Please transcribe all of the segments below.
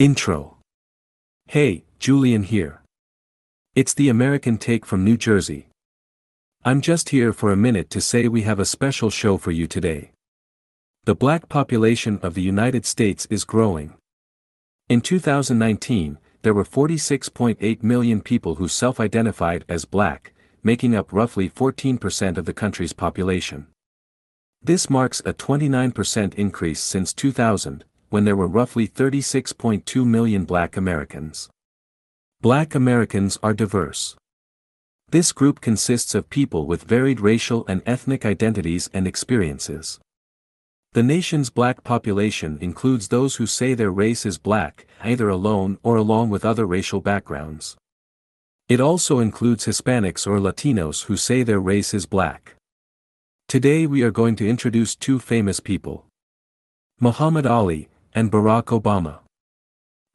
Intro. Hey, Julian here. It's the American take from New Jersey. I'm just here for a minute to say we have a special show for you today. The black population of the United States is growing. In 2019, there were 46.8 million people who self-identified as black, making up roughly 14% of the country's population. This marks a 29% increase since 2000, when there were roughly 36.2 million black Americans. Black Americans are diverse. This group consists of people with varied racial and ethnic identities and experiences. The nation's black population includes those who say their race is black, either alone or along with other racial backgrounds. It also includes Hispanics or Latinos who say their race is black. Today we are going to introduce two famous people. Muhammad Ali, and Barack Obama.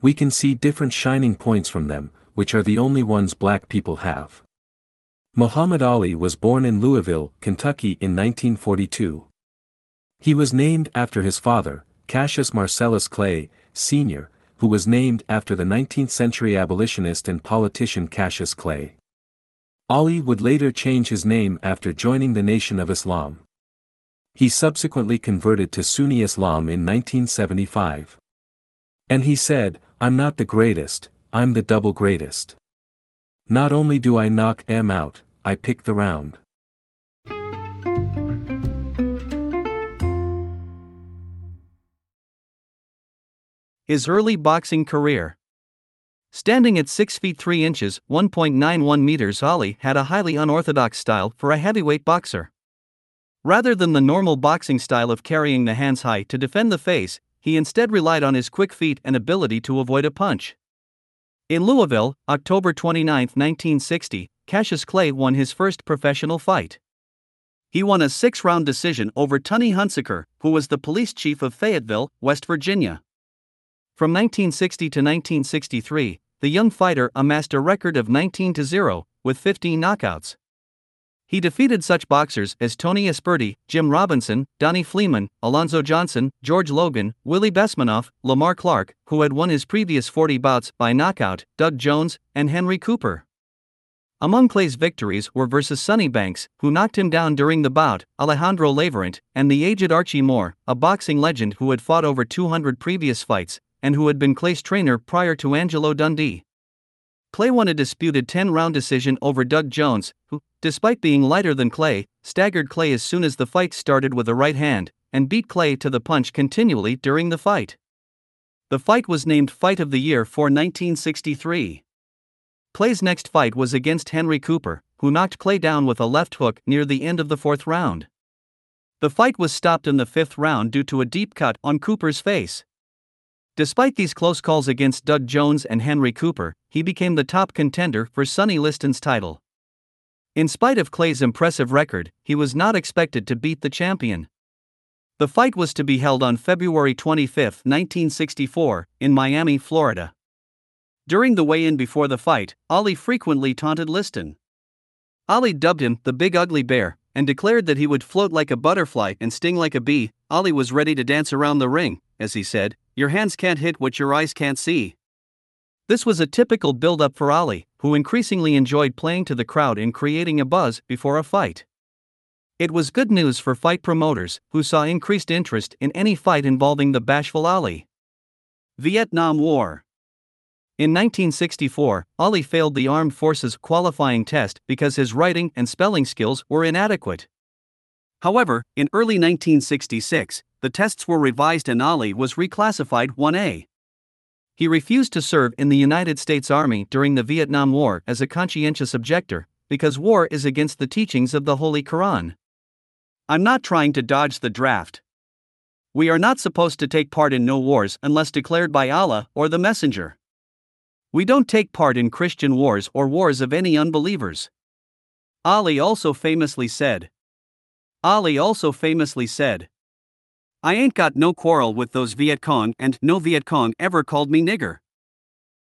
We can see different shining points from them, which are the only ones black people have. Muhammad Ali was born in Louisville, Kentucky in 1942. He was named after his father, Cassius Marcellus Clay, Sr., who was named after the 19th-century abolitionist and politician Cassius Clay. Ali would later change his name after joining the Nation of Islam. He subsequently converted to Sunni Islam in 1975. And he said, I'm not the greatest, I'm the double greatest. Not only do I knock M out, I pick the round. His early boxing career. Standing at 6 feet 3 inches, 1.91 meters, Ali had a highly unorthodox style for a heavyweight boxer. Rather than the normal boxing style of carrying the hands high to defend the face, he instead relied on his quick feet and ability to avoid a punch. In Louisville, October 29, 1960, Cassius Clay won his first professional fight. He won a six round decision over Tunney Hunsaker, who was the police chief of Fayetteville, West Virginia. From 1960 to 1963, the young fighter amassed a record of 19 0, with 15 knockouts. He defeated such boxers as Tony Esperti, Jim Robinson, Donnie Fleeman, Alonzo Johnson, George Logan, Willie Besmanoff, Lamar Clark, who had won his previous 40 bouts by knockout, Doug Jones, and Henry Cooper. Among Clay's victories were versus Sonny Banks, who knocked him down during the bout, Alejandro Lavorante, and the aged Archie Moore, a boxing legend who had fought over 200 previous fights, and who had been Clay's trainer prior to Angelo Dundee. Clay won a disputed 10 round decision over Doug Jones, who, despite being lighter than Clay, staggered Clay as soon as the fight started with a right hand, and beat Clay to the punch continually during the fight. The fight was named Fight of the Year for 1963. Clay's next fight was against Henry Cooper, who knocked Clay down with a left hook near the end of the fourth round. The fight was stopped in the fifth round due to a deep cut on Cooper's face. Despite these close calls against Doug Jones and Henry Cooper, he became the top contender for Sonny Liston's title. In spite of Clay's impressive record, he was not expected to beat the champion. The fight was to be held on February 25, 1964, in Miami, Florida. During the weigh in before the fight, Ali frequently taunted Liston. Ali dubbed him the Big Ugly Bear and declared that he would float like a butterfly and sting like a bee. Ali was ready to dance around the ring, as he said, your hands can't hit what your eyes can't see. This was a typical build up for Ali, who increasingly enjoyed playing to the crowd and creating a buzz before a fight. It was good news for fight promoters, who saw increased interest in any fight involving the bashful Ali. Vietnam War In 1964, Ali failed the Armed Forces qualifying test because his writing and spelling skills were inadequate. However, in early 1966, the tests were revised and Ali was reclassified 1A. He refused to serve in the United States Army during the Vietnam War as a conscientious objector, because war is against the teachings of the Holy Quran. I'm not trying to dodge the draft. We are not supposed to take part in no wars unless declared by Allah or the Messenger. We don't take part in Christian wars or wars of any unbelievers. Ali also famously said. Ali also famously said, I ain't got no quarrel with those Viet Cong, and no Viet Cong ever called me nigger.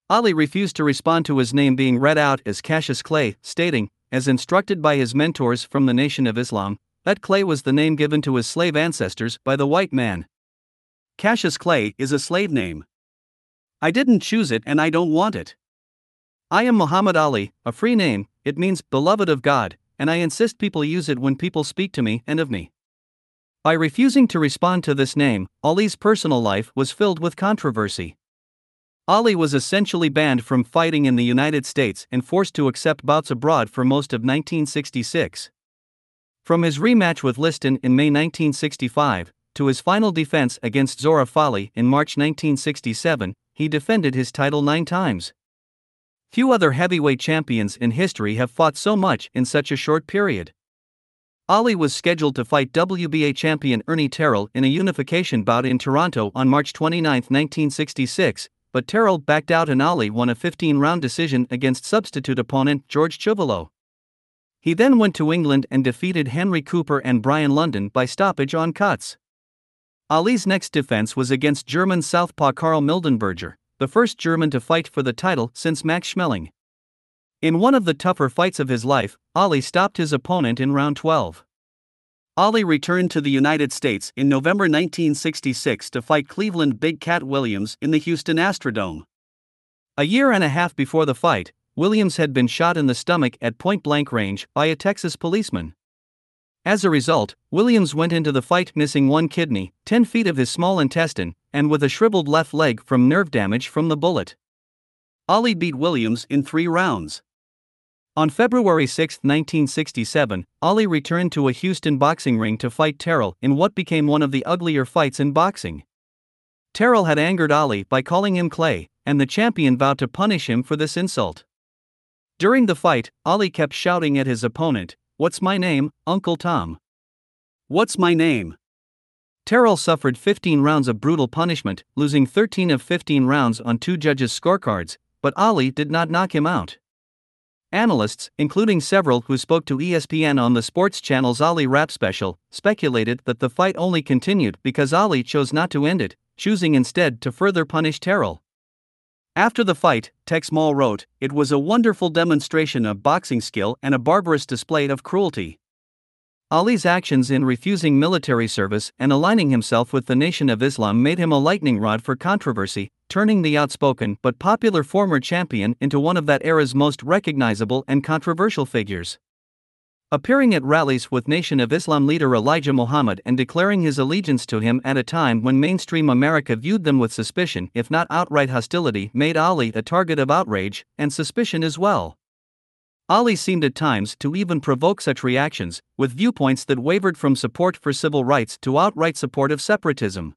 Ali refused to respond to his name being read out as Cassius Clay, stating, as instructed by his mentors from the Nation of Islam, that Clay was the name given to his slave ancestors by the white man. Cassius Clay is a slave name. I didn't choose it and I don't want it. I am Muhammad Ali, a free name, it means beloved of God, and I insist people use it when people speak to me and of me. By refusing to respond to this name, Ali's personal life was filled with controversy. Ali was essentially banned from fighting in the United States and forced to accept bouts abroad for most of 1966. From his rematch with Liston in May 1965 to his final defense against Zora Folley in March 1967, he defended his title nine times. Few other heavyweight champions in history have fought so much in such a short period. Ali was scheduled to fight WBA champion Ernie Terrell in a unification bout in Toronto on March 29, 1966, but Terrell backed out and Ali won a 15 round decision against substitute opponent George Chuvalo. He then went to England and defeated Henry Cooper and Brian London by stoppage on cuts. Ali's next defense was against German southpaw Karl Mildenberger, the first German to fight for the title since Max Schmeling. In one of the tougher fights of his life, Ali stopped his opponent in round 12. Ali returned to the United States in November 1966 to fight Cleveland Big Cat Williams in the Houston Astrodome. A year and a half before the fight, Williams had been shot in the stomach at point blank range by a Texas policeman. As a result, Williams went into the fight missing one kidney, 10 feet of his small intestine, and with a shriveled left leg from nerve damage from the bullet. Ali beat Williams in three rounds. On February 6, 1967, Ali returned to a Houston boxing ring to fight Terrell in what became one of the uglier fights in boxing. Terrell had angered Ali by calling him Clay, and the champion vowed to punish him for this insult. During the fight, Ali kept shouting at his opponent, What's my name, Uncle Tom? What's my name? Terrell suffered 15 rounds of brutal punishment, losing 13 of 15 rounds on two judges' scorecards, but Ali did not knock him out. Analysts, including several who spoke to ESPN on the sports channel's Ali Rap special, speculated that the fight only continued because Ali chose not to end it, choosing instead to further punish Terrell. After the fight, Tex Maule wrote, It was a wonderful demonstration of boxing skill and a barbarous display of cruelty. Ali's actions in refusing military service and aligning himself with the Nation of Islam made him a lightning rod for controversy, turning the outspoken but popular former champion into one of that era's most recognizable and controversial figures. Appearing at rallies with Nation of Islam leader Elijah Muhammad and declaring his allegiance to him at a time when mainstream America viewed them with suspicion, if not outright hostility, made Ali a target of outrage and suspicion as well. Ali seemed at times to even provoke such reactions, with viewpoints that wavered from support for civil rights to outright support of separatism.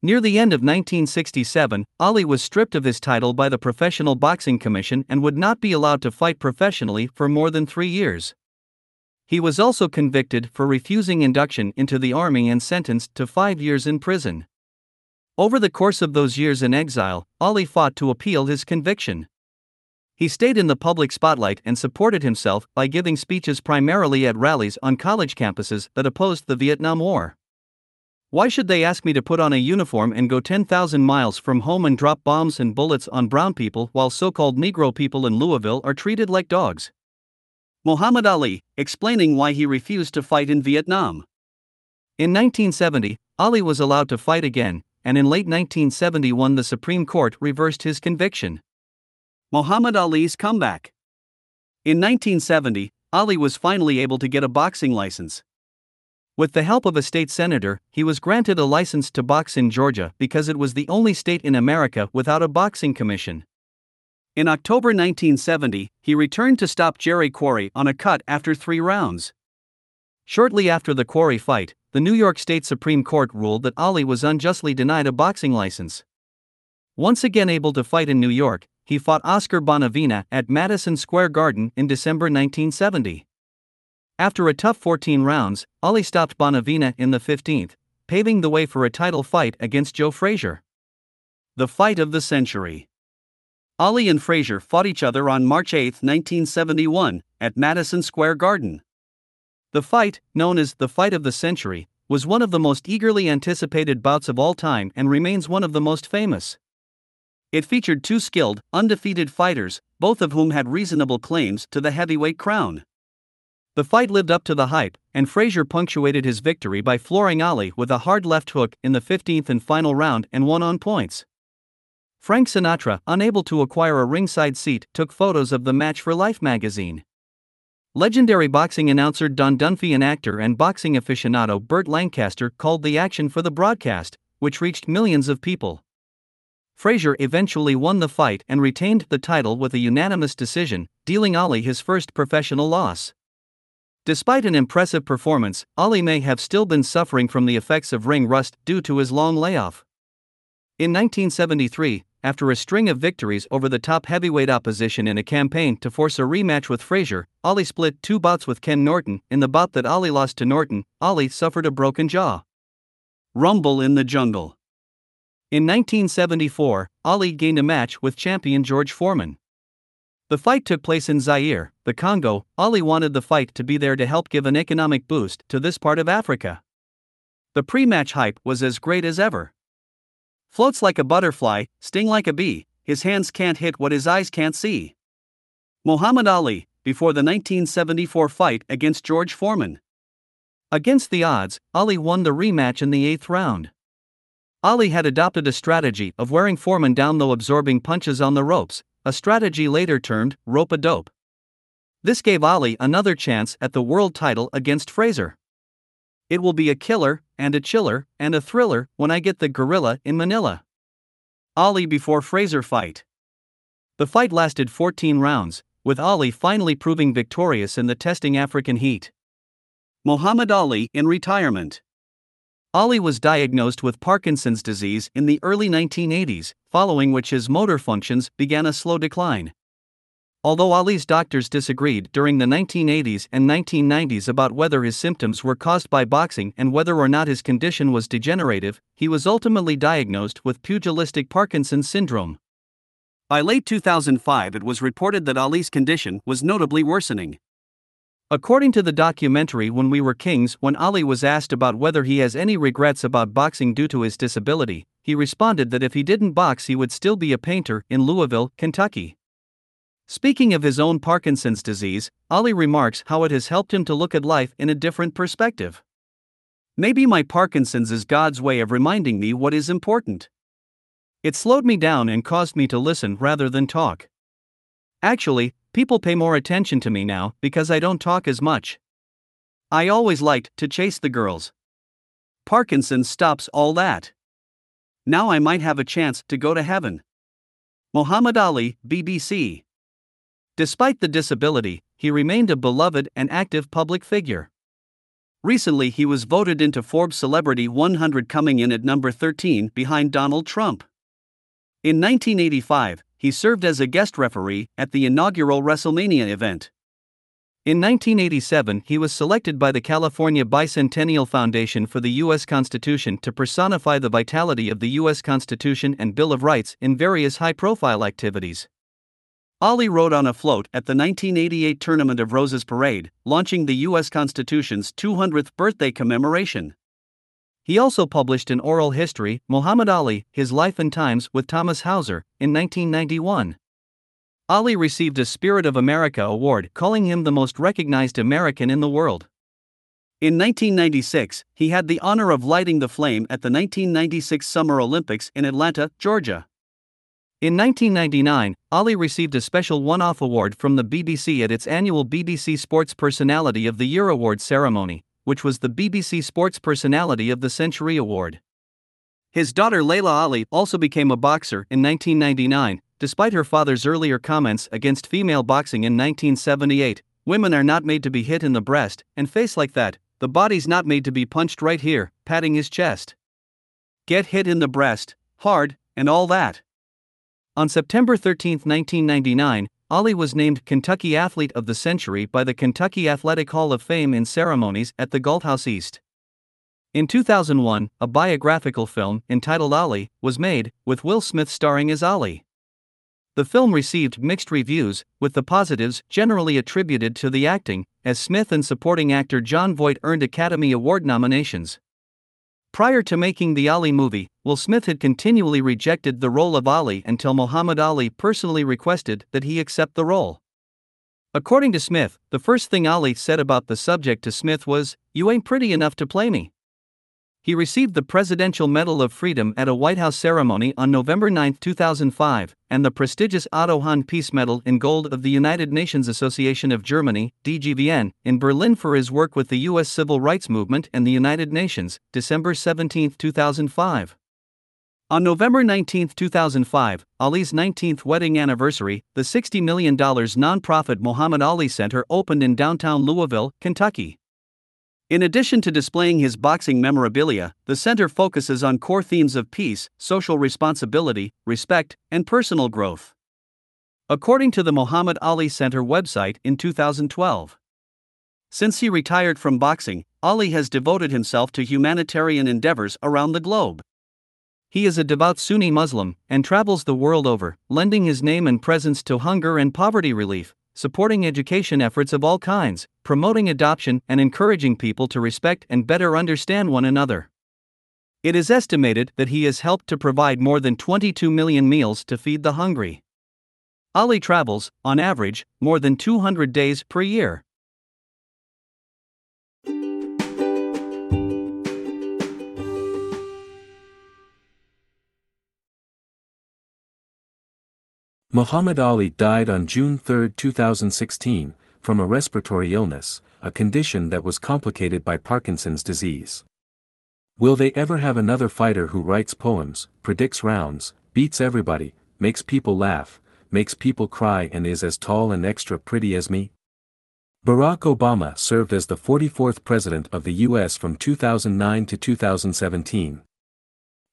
Near the end of 1967, Ali was stripped of his title by the Professional Boxing Commission and would not be allowed to fight professionally for more than three years. He was also convicted for refusing induction into the army and sentenced to five years in prison. Over the course of those years in exile, Ali fought to appeal his conviction. He stayed in the public spotlight and supported himself by giving speeches primarily at rallies on college campuses that opposed the Vietnam War. Why should they ask me to put on a uniform and go 10,000 miles from home and drop bombs and bullets on brown people while so called Negro people in Louisville are treated like dogs? Muhammad Ali, explaining why he refused to fight in Vietnam. In 1970, Ali was allowed to fight again, and in late 1971 the Supreme Court reversed his conviction. Muhammad Ali's comeback. In 1970, Ali was finally able to get a boxing license. With the help of a state senator, he was granted a license to box in Georgia because it was the only state in America without a boxing commission. In October 1970, he returned to stop Jerry Quarry on a cut after three rounds. Shortly after the Quarry fight, the New York State Supreme Court ruled that Ali was unjustly denied a boxing license. Once again able to fight in New York, he fought Oscar Bonavena at Madison Square Garden in December 1970. After a tough 14 rounds, Ali stopped Bonavena in the 15th, paving the way for a title fight against Joe Frazier. The fight of the century. Ali and Frazier fought each other on March 8, 1971, at Madison Square Garden. The fight, known as the Fight of the Century, was one of the most eagerly anticipated bouts of all time and remains one of the most famous. It featured two skilled, undefeated fighters, both of whom had reasonable claims to the heavyweight crown. The fight lived up to the hype, and Frazier punctuated his victory by flooring Ali with a hard left hook in the 15th and final round and won on points. Frank Sinatra, unable to acquire a ringside seat, took photos of the match for Life magazine. Legendary boxing announcer Don Dunphy and actor and boxing aficionado Burt Lancaster called the action for the broadcast, which reached millions of people. Frazier eventually won the fight and retained the title with a unanimous decision, dealing Ali his first professional loss. Despite an impressive performance, Ali may have still been suffering from the effects of ring rust due to his long layoff. In 1973, after a string of victories over the top heavyweight opposition in a campaign to force a rematch with Frazier, Ali split two bouts with Ken Norton. In the bout that Ali lost to Norton, Ali suffered a broken jaw. Rumble in the Jungle. In 1974, Ali gained a match with champion George Foreman. The fight took place in Zaire, the Congo. Ali wanted the fight to be there to help give an economic boost to this part of Africa. The pre match hype was as great as ever. Floats like a butterfly, sting like a bee, his hands can't hit what his eyes can't see. Muhammad Ali, before the 1974 fight against George Foreman. Against the odds, Ali won the rematch in the eighth round. Ali had adopted a strategy of wearing Foreman down though absorbing punches on the ropes, a strategy later termed rope a dope. This gave Ali another chance at the world title against Frazier. It will be a killer, and a chiller, and a thriller when I get the gorilla in Manila. Ali before Frazier fight. The fight lasted 14 rounds, with Ali finally proving victorious in the testing African heat. Muhammad Ali in retirement. Ali was diagnosed with Parkinson's disease in the early 1980s, following which his motor functions began a slow decline. Although Ali's doctors disagreed during the 1980s and 1990s about whether his symptoms were caused by boxing and whether or not his condition was degenerative, he was ultimately diagnosed with pugilistic Parkinson's syndrome. By late 2005, it was reported that Ali's condition was notably worsening. According to the documentary When We Were Kings, when Ali was asked about whether he has any regrets about boxing due to his disability, he responded that if he didn't box, he would still be a painter in Louisville, Kentucky. Speaking of his own Parkinson's disease, Ali remarks how it has helped him to look at life in a different perspective. Maybe my Parkinson's is God's way of reminding me what is important. It slowed me down and caused me to listen rather than talk. Actually, people pay more attention to me now because I don't talk as much. I always liked to chase the girls. Parkinson stops all that. Now I might have a chance to go to heaven. Muhammad Ali, BBC. Despite the disability, he remained a beloved and active public figure. Recently, he was voted into Forbes Celebrity 100, coming in at number 13 behind Donald Trump. In 1985, he served as a guest referee at the inaugural WrestleMania event. In 1987, he was selected by the California Bicentennial Foundation for the U.S. Constitution to personify the vitality of the U.S. Constitution and Bill of Rights in various high profile activities. Ali rode on a float at the 1988 Tournament of Roses Parade, launching the U.S. Constitution's 200th birthday commemoration. He also published an oral history, Muhammad Ali, His Life and Times, with Thomas Hauser, in 1991. Ali received a Spirit of America award, calling him the most recognized American in the world. In 1996, he had the honor of lighting the flame at the 1996 Summer Olympics in Atlanta, Georgia. In 1999, Ali received a special one off award from the BBC at its annual BBC Sports Personality of the Year award ceremony, which was the BBC Sports Personality of the Century Award. His daughter Laila Ali also became a boxer in 1999, despite her father's earlier comments against female boxing in 1978. Women are not made to be hit in the breast and face like that, the body's not made to be punched right here, patting his chest. Get hit in the breast, hard, and all that. On September 13, 1999, Ali was named Kentucky Athlete of the Century by the Kentucky Athletic Hall of Fame in ceremonies at the Galt House East. In 2001, a biographical film entitled Ali was made, with Will Smith starring as Ali. The film received mixed reviews, with the positives generally attributed to the acting, as Smith and supporting actor Jon Voight earned Academy Award nominations. Prior to making the Ali movie, Will Smith had continually rejected the role of Ali until Muhammad Ali personally requested that he accept the role. According to Smith, the first thing Ali said about the subject to Smith was, You ain't pretty enough to play me. He received the Presidential Medal of Freedom at a White House ceremony on November 9, 2005, and the prestigious Otto Hahn Peace Medal in Gold of the United Nations Association of Germany, DGVN, in Berlin for his work with the U.S. Civil Rights Movement and the United Nations, December 17, 2005. On November 19, 2005, Ali's 19th wedding anniversary, the $60 million nonprofit Muhammad Ali Center opened in downtown Louisville, Kentucky. In addition to displaying his boxing memorabilia, the center focuses on core themes of peace, social responsibility, respect, and personal growth. According to the Muhammad Ali Center website in 2012, since he retired from boxing, Ali has devoted himself to humanitarian endeavors around the globe. He is a devout Sunni Muslim and travels the world over, lending his name and presence to hunger and poverty relief, supporting education efforts of all kinds, promoting adoption, and encouraging people to respect and better understand one another. It is estimated that he has helped to provide more than 22 million meals to feed the hungry. Ali travels, on average, more than 200 days per year. Muhammad Ali died on June 3, 2016, from a respiratory illness, a condition that was complicated by Parkinson's disease. Will they ever have another fighter who writes poems, predicts rounds, beats everybody, makes people laugh, makes people cry and is as tall and extra pretty as me? Barack Obama served as the 44th President of the U.S. from 2009 to 2017.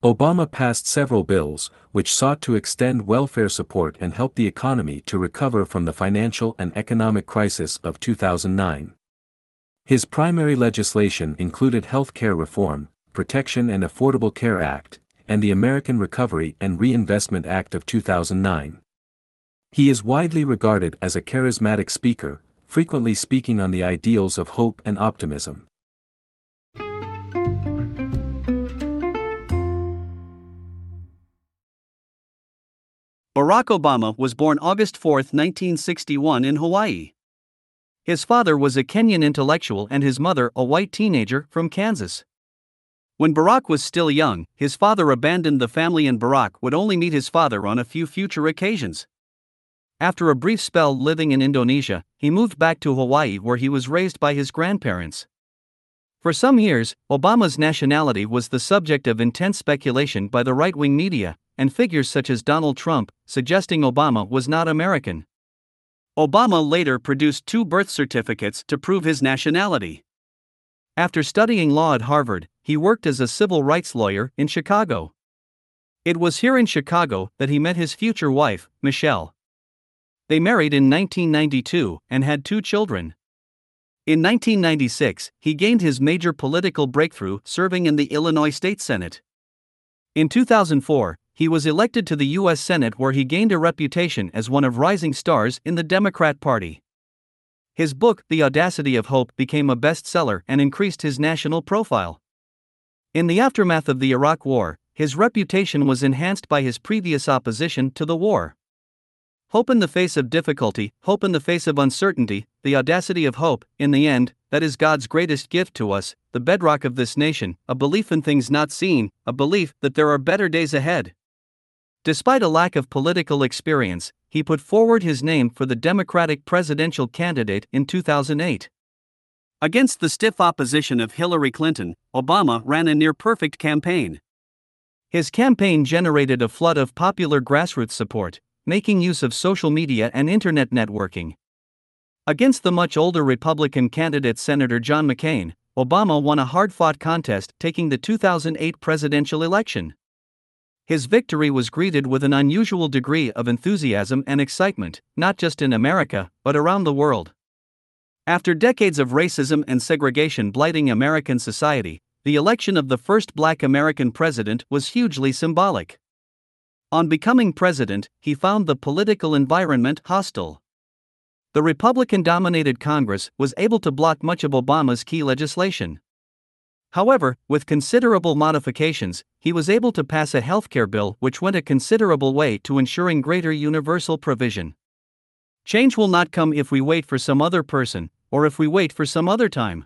Obama passed several bills, which sought to extend welfare support and help the economy to recover from the financial and economic crisis of 2009. His primary legislation included health care reform, Protection and Affordable Care Act, and the American Recovery and Reinvestment Act of 2009. He is widely regarded as a charismatic speaker, frequently speaking on the ideals of hope and optimism. Barack Obama was born August 4, 1961, in Hawaii. His father was a Kenyan intellectual and his mother a white teenager from Kansas. When Barack was still young, his father abandoned the family and Barack would only meet his father on a few future occasions. After a brief spell living in Indonesia, he moved back to Hawaii where he was raised by his grandparents. For some years, Obama's nationality was the subject of intense speculation by the right wing media, and figures such as Donald Trump, suggesting Obama was not American. Obama later produced two birth certificates to prove his nationality. After studying law at Harvard, he worked as a civil rights lawyer in Chicago. It was here in Chicago that he met his future wife, Michelle. They married in 1992 and had two children. In 1996, he gained his major political breakthrough serving in the Illinois State Senate. In 2004, he was elected to the U.S. Senate where he gained a reputation as one of rising stars in the Democrat Party. His book, The Audacity of Hope, became a bestseller and increased his national profile. In the aftermath of the Iraq War, his reputation was enhanced by his previous opposition to the war. Hope in the face of difficulty, hope in the face of uncertainty, the audacity of hope, in the end, that is God's greatest gift to us, the bedrock of this nation, a belief in things not seen, a belief that there are better days ahead. Despite a lack of political experience, he put forward his name for the Democratic presidential candidate in 2008. Against the stiff opposition of Hillary Clinton, Obama ran a near perfect campaign. His campaign generated a flood of popular grassroots support, making use of social media and internet networking. Against the much older Republican candidate Senator John McCain, Obama won a hard fought contest, taking the 2008 presidential election. His victory was greeted with an unusual degree of enthusiasm and excitement, not just in America, but around the world. After decades of racism and segregation blighting American society, the election of the first black American president was hugely symbolic. On becoming president, he found the political environment hostile. The Republican dominated Congress was able to block much of Obama's key legislation. However, with considerable modifications, he was able to pass a healthcare bill which went a considerable way to ensuring greater universal provision. Change will not come if we wait for some other person, or if we wait for some other time.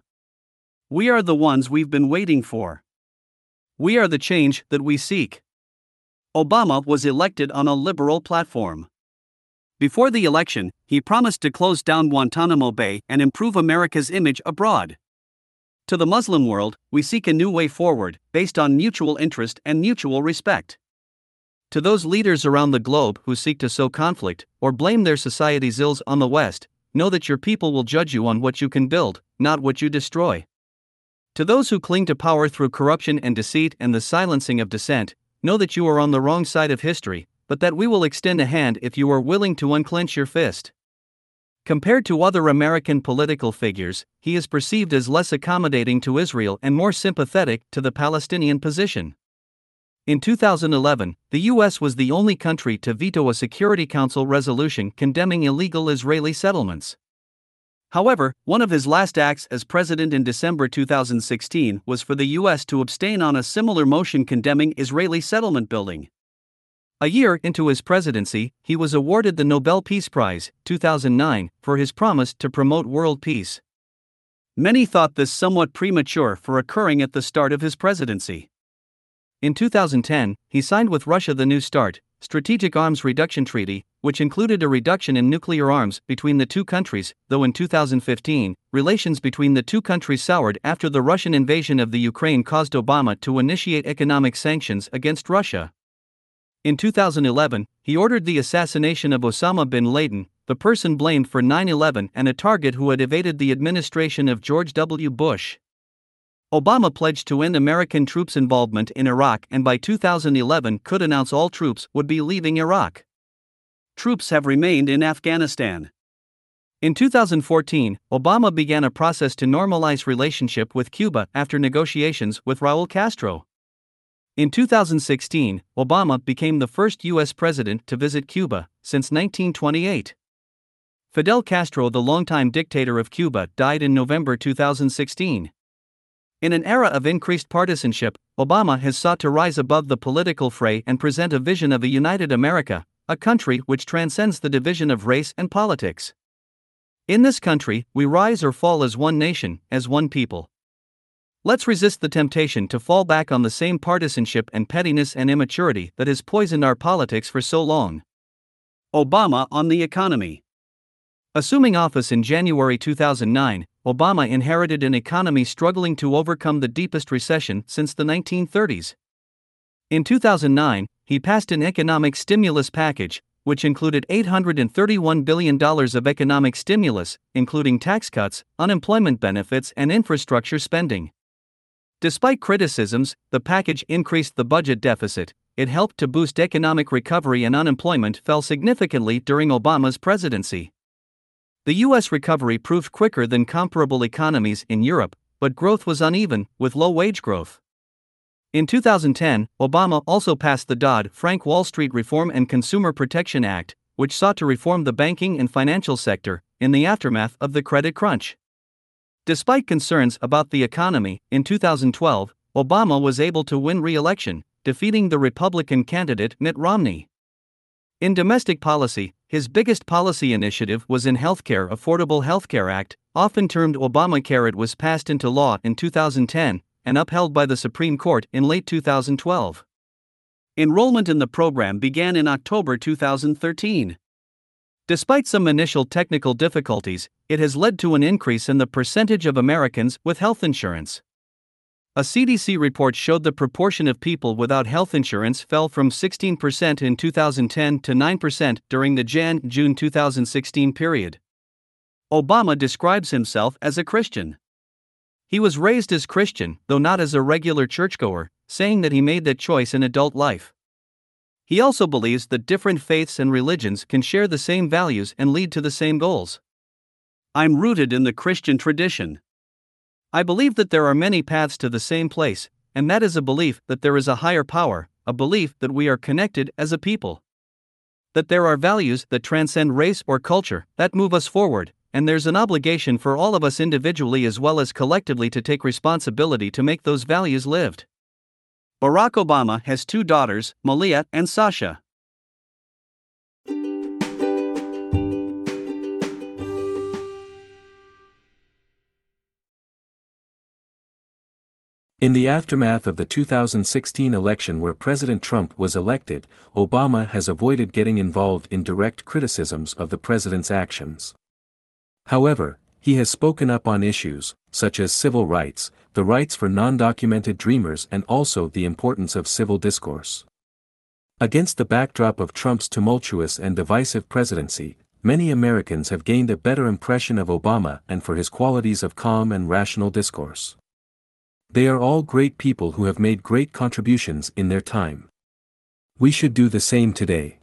We are the ones we've been waiting for. We are the change that we seek. Obama was elected on a liberal platform. Before the election, he promised to close down Guantanamo Bay and improve America's image abroad. To the Muslim world, we seek a new way forward, based on mutual interest and mutual respect. To those leaders around the globe who seek to sow conflict or blame their society's ills on the West, know that your people will judge you on what you can build, not what you destroy. To those who cling to power through corruption and deceit and the silencing of dissent, know that you are on the wrong side of history, but that we will extend a hand if you are willing to unclench your fist. Compared to other American political figures, he is perceived as less accommodating to Israel and more sympathetic to the Palestinian position. In 2011, the U.S. was the only country to veto a Security Council resolution condemning illegal Israeli settlements. However, one of his last acts as president in December 2016 was for the U.S. to abstain on a similar motion condemning Israeli settlement building. A year into his presidency, he was awarded the Nobel Peace Prize, 2009, for his promise to promote world peace. Many thought this somewhat premature for occurring at the start of his presidency. In 2010, he signed with Russia the New START, Strategic Arms Reduction Treaty, which included a reduction in nuclear arms between the two countries, though in 2015, relations between the two countries soured after the Russian invasion of the Ukraine caused Obama to initiate economic sanctions against Russia. In 2011, he ordered the assassination of Osama bin Laden, the person blamed for 9 11 and a target who had evaded the administration of George W. Bush. Obama pledged to end American troops' involvement in Iraq and by 2011 could announce all troops would be leaving Iraq. Troops have remained in Afghanistan. In 2014, Obama began a process to normalize relationship with Cuba after negotiations with Raul Castro. In 2016, Obama became the first U.S. president to visit Cuba since 1928. Fidel Castro, the longtime dictator of Cuba, died in November 2016. In an era of increased partisanship, Obama has sought to rise above the political fray and present a vision of a united America, a country which transcends the division of race and politics. In this country, we rise or fall as one nation, as one people. Let's resist the temptation to fall back on the same partisanship and pettiness and immaturity that has poisoned our politics for so long. Obama on the economy. Assuming office in January 2009, Obama inherited an economy struggling to overcome the deepest recession since the 1930s. In 2009, he passed an economic stimulus package, which included $831 billion of economic stimulus, including tax cuts, unemployment benefits, and infrastructure spending. Despite criticisms, the package increased the budget deficit, it helped to boost economic recovery, and unemployment fell significantly during Obama's presidency. The US recovery proved quicker than comparable economies in Europe, but growth was uneven, with low wage growth. In 2010, Obama also passed the Dodd Frank Wall Street Reform and Consumer Protection Act, which sought to reform the banking and financial sector in the aftermath of the credit crunch. Despite concerns about the economy, in 2012, Obama was able to win re election, defeating the Republican candidate Mitt Romney. In domestic policy, his biggest policy initiative was in Healthcare Affordable Healthcare Act, often termed Obamacare. It was passed into law in 2010 and upheld by the Supreme Court in late 2012. Enrollment in the program began in October 2013. Despite some initial technical difficulties, it has led to an increase in the percentage of Americans with health insurance. A CDC report showed the proportion of people without health insurance fell from 16% in 2010 to 9% during the Jan June 2016 period. Obama describes himself as a Christian. He was raised as Christian, though not as a regular churchgoer, saying that he made that choice in adult life. He also believes that different faiths and religions can share the same values and lead to the same goals. I'm rooted in the Christian tradition. I believe that there are many paths to the same place, and that is a belief that there is a higher power, a belief that we are connected as a people. That there are values that transcend race or culture, that move us forward, and there's an obligation for all of us individually as well as collectively to take responsibility to make those values lived. Barack Obama has two daughters, Malia and Sasha. In the aftermath of the 2016 election where President Trump was elected, Obama has avoided getting involved in direct criticisms of the president's actions. However, he has spoken up on issues, such as civil rights, the rights for non-documented dreamers and also the importance of civil discourse. Against the backdrop of Trump's tumultuous and divisive presidency, many Americans have gained a better impression of Obama and for his qualities of calm and rational discourse. They are all great people who have made great contributions in their time. We should do the same today.